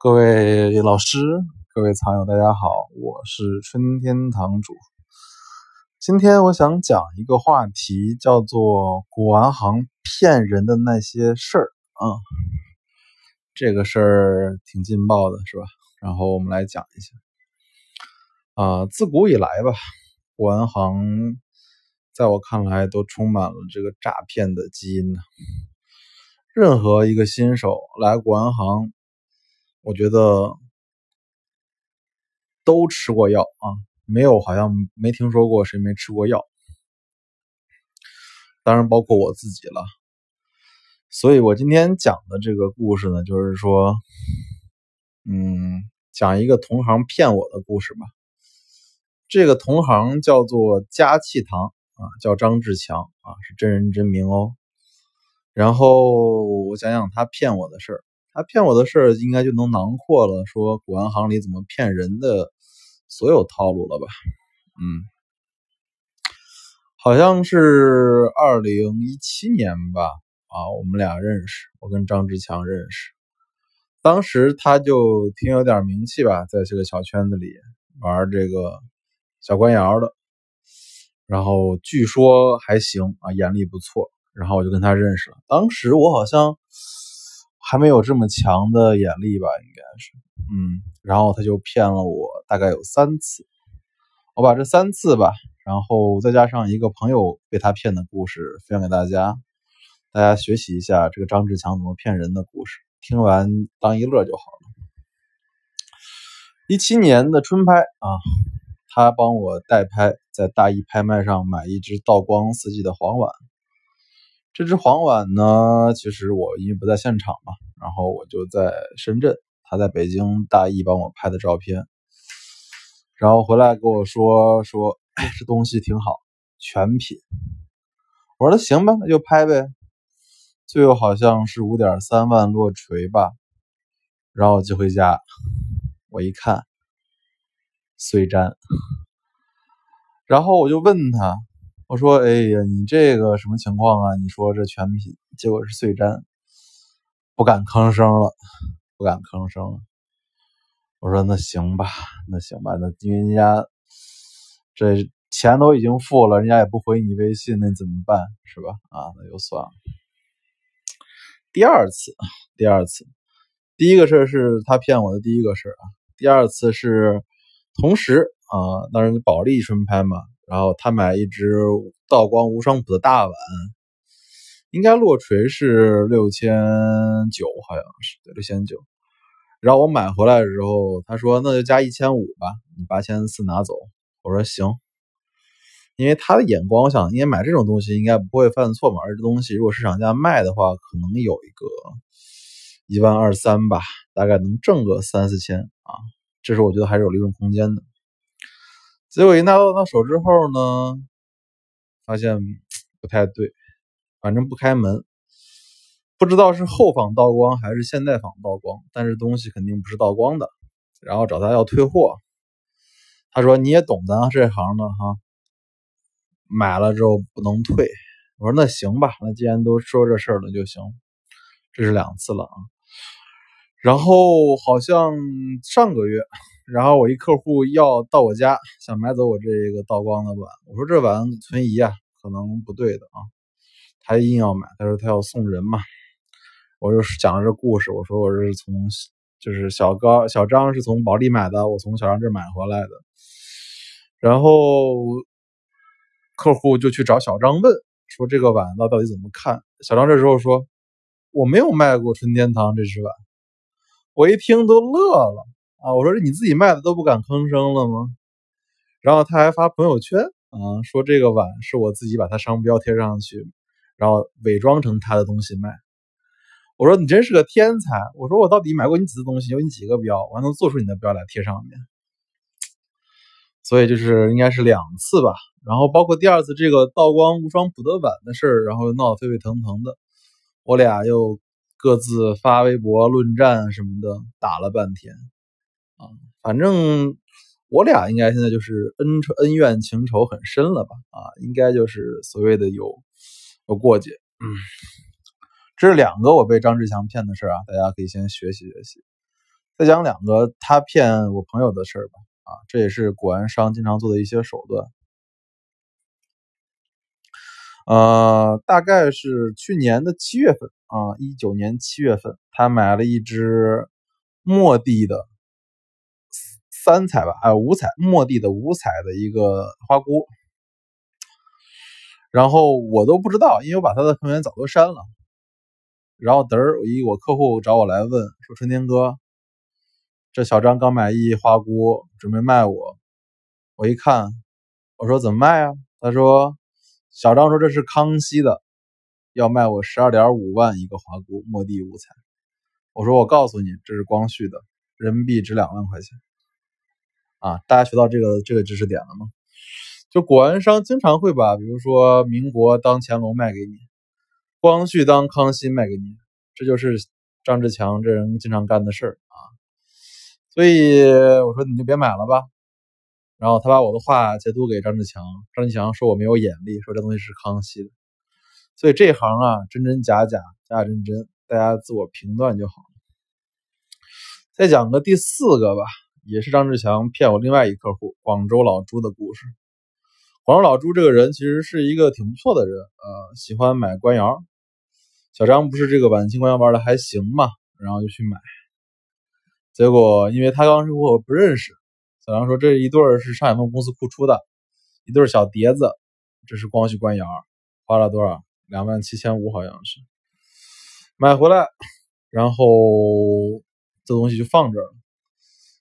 各位老师，各位藏友，大家好，我是春天堂主。今天我想讲一个话题，叫做古玩行骗人的那些事儿啊。这个事儿挺劲爆的，是吧？然后我们来讲一下。啊，自古以来吧，古玩行在我看来都充满了这个诈骗的基因呢。任何一个新手来古玩行。我觉得都吃过药啊，没有好像没听说过谁没吃过药，当然包括我自己了。所以我今天讲的这个故事呢，就是说，嗯，讲一个同行骗我的故事吧。这个同行叫做嘉气堂啊，叫张志强啊，是真人真名哦。然后我讲讲他骗我的事儿。他骗我的事儿，应该就能囊括了说古玩行里怎么骗人的所有套路了吧？嗯，好像是二零一七年吧，啊，我们俩认识，我跟张志强认识，当时他就挺有点名气吧，在这个小圈子里玩这个小官窑的，然后据说还行啊，眼力不错，然后我就跟他认识了，当时我好像。还没有这么强的眼力吧，应该是，嗯，然后他就骗了我大概有三次，我把这三次吧，然后再加上一个朋友被他骗的故事分享给大家，大家学习一下这个张志强怎么骗人的故事，听完当一乐就好了。一七年的春拍啊，他帮我代拍，在大义拍卖上买一只道光四季的黄碗。这只黄碗呢，其实我因为不在现场嘛，然后我就在深圳，他在北京大义帮我拍的照片，然后回来跟我说说，哎，这东西挺好，全品。我说那行吧，那就拍呗。最后好像是五点三万落锤吧，然后我寄回家，我一看，碎粘，然后我就问他。我说：“哎呀，你这个什么情况啊？你说这全品，结果是碎粘，不敢吭声了，不敢吭声了。”我说：“那行吧，那行吧，那因为人家这钱都已经付了，人家也不回你微信，那怎么办？是吧？啊，那就算了。第二次，第二次，第一个事是他骗我的第一个事啊。第二次是同时啊，当然保利春拍嘛。”然后他买一只道光无双谱的大碗，应该落锤是六千九，好像是六千九。然后我买回来的时候，他说那就加一千五吧，你八千四拿走。我说行，因为他的眼光，我想应该买这种东西应该不会犯错嘛。而这东西如果市场价卖的话，可能有一个一万二三吧，大概能挣个三四千啊。这时候我觉得还是有利润空间的。结果一拿到他手之后呢，发现不太对，反正不开门，不知道是后仿道光还是现代仿道光，但是东西肯定不是道光的。然后找他要退货，他说你也懂咱这行的哈，买了之后不能退。我说那行吧，那既然都说这事儿了就行。这是两次了啊，然后好像上个月。然后我一客户要到我家，想买走我这个道光的碗，我说这碗存疑啊，可能不对的啊。他硬要买，他说他要送人嘛。我就讲了这故事，我说我是从就是小高小张是从保利买的，我从小张这买回来的。然后客户就去找小张问，说这个碗到到底怎么看？小张这时候说我没有卖过春天堂这只碗。我一听都乐了。啊，我说你自己卖的都不敢吭声了吗？然后他还发朋友圈啊，说这个碗是我自己把它商标贴上去，然后伪装成他的东西卖。我说你真是个天才！我说我到底买过你几次东西，有你几个标，我还能做出你的标来贴上面。所以就是应该是两次吧。然后包括第二次这个道光无双普德碗的事儿，然后闹得沸沸腾腾的，我俩又各自发微博论战什么的，打了半天。啊，反正我俩应该现在就是恩仇恩怨情仇很深了吧？啊，应该就是所谓的有有过节。嗯，这是两个我被张志强骗的事啊，大家可以先学习学习。再讲两个他骗我朋友的事儿吧。啊，这也是古玩商经常做的一些手段。呃，大概是去年的七月份啊，一九年七月份，他买了一只末地的三彩吧，哎，五彩末地的五彩的一个花菇，然后我都不知道，因为我把他的会员早都删了。然后嘚儿，一我客户找我来问说：“春天哥，这小张刚买一花菇，准备卖我。”我一看，我说：“怎么卖啊？”他说。小张说：“这是康熙的，要卖我十二点五万一个花菇，末地五彩。”我说：“我告诉你，这是光绪的，人民币值两万块钱。”啊，大家学到这个这个知识点了吗？就古玩商经常会把，比如说民国当乾隆卖给你，光绪当康熙卖给你，这就是张志强这人经常干的事儿啊。所以我说你就别买了吧。然后他把我的话截图给张志强，张志强说我没有眼力，说这东西是康熙的，所以这行啊真真假假，假假真真，大家自我评断就好了。再讲个第四个吧，也是张志强骗我另外一客户广州老朱的故事。广州老朱这个人其实是一个挺不错的人，呃，喜欢买官窑。小张不是这个晚清官窑玩的还行嘛，然后就去买，结果因为他刚说我不认识。小张说：“这一对儿是上海梦公司库出的，一对小碟子，这是光绪官窑，花了多少？两万七千五，好像是买回来，然后这东西就放这儿了。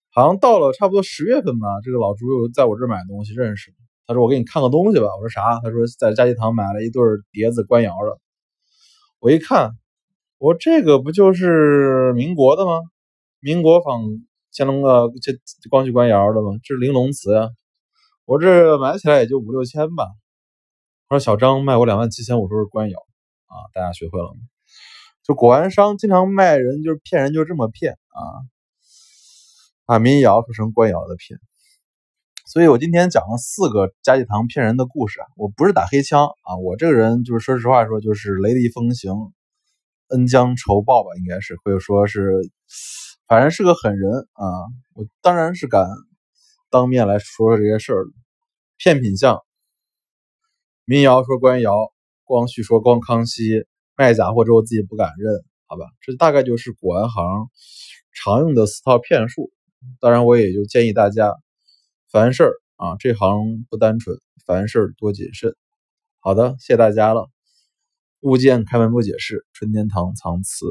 好像到了差不多十月份吧，这个老朱又在我这儿买东西，认识。他说：‘我给你看个东西吧。’我说：‘啥？’他说：‘在佳吉堂买了一对碟子，官窑的。’我一看，我说：‘这个不就是民国的吗？民国仿。’乾隆啊，这光绪官窑的吗？这是玲珑瓷呀。我这买起来也就五六千吧。我说小张卖我两万七千，我说是官窑啊。大家学会了吗？就古玩商经常卖人，就是骗人，就这么骗啊，把民窑说成官窑的骗。所以我今天讲了四个嘉济堂骗人的故事啊。我不是打黑枪啊，我这个人就是说实话说，就是雷厉风行，恩将仇报吧，应该是或者说是。反正是个狠人啊！我当然是敢当面来说说这些事儿了。骗品相，民谣说官窑，光绪说光康熙，卖假货之后自己不敢认，好吧？这大概就是古玩行常用的四套骗术。当然，我也就建议大家，凡事啊，这行不单纯，凡事多谨慎。好的，谢谢大家了。物件开门不解释，春天堂藏词。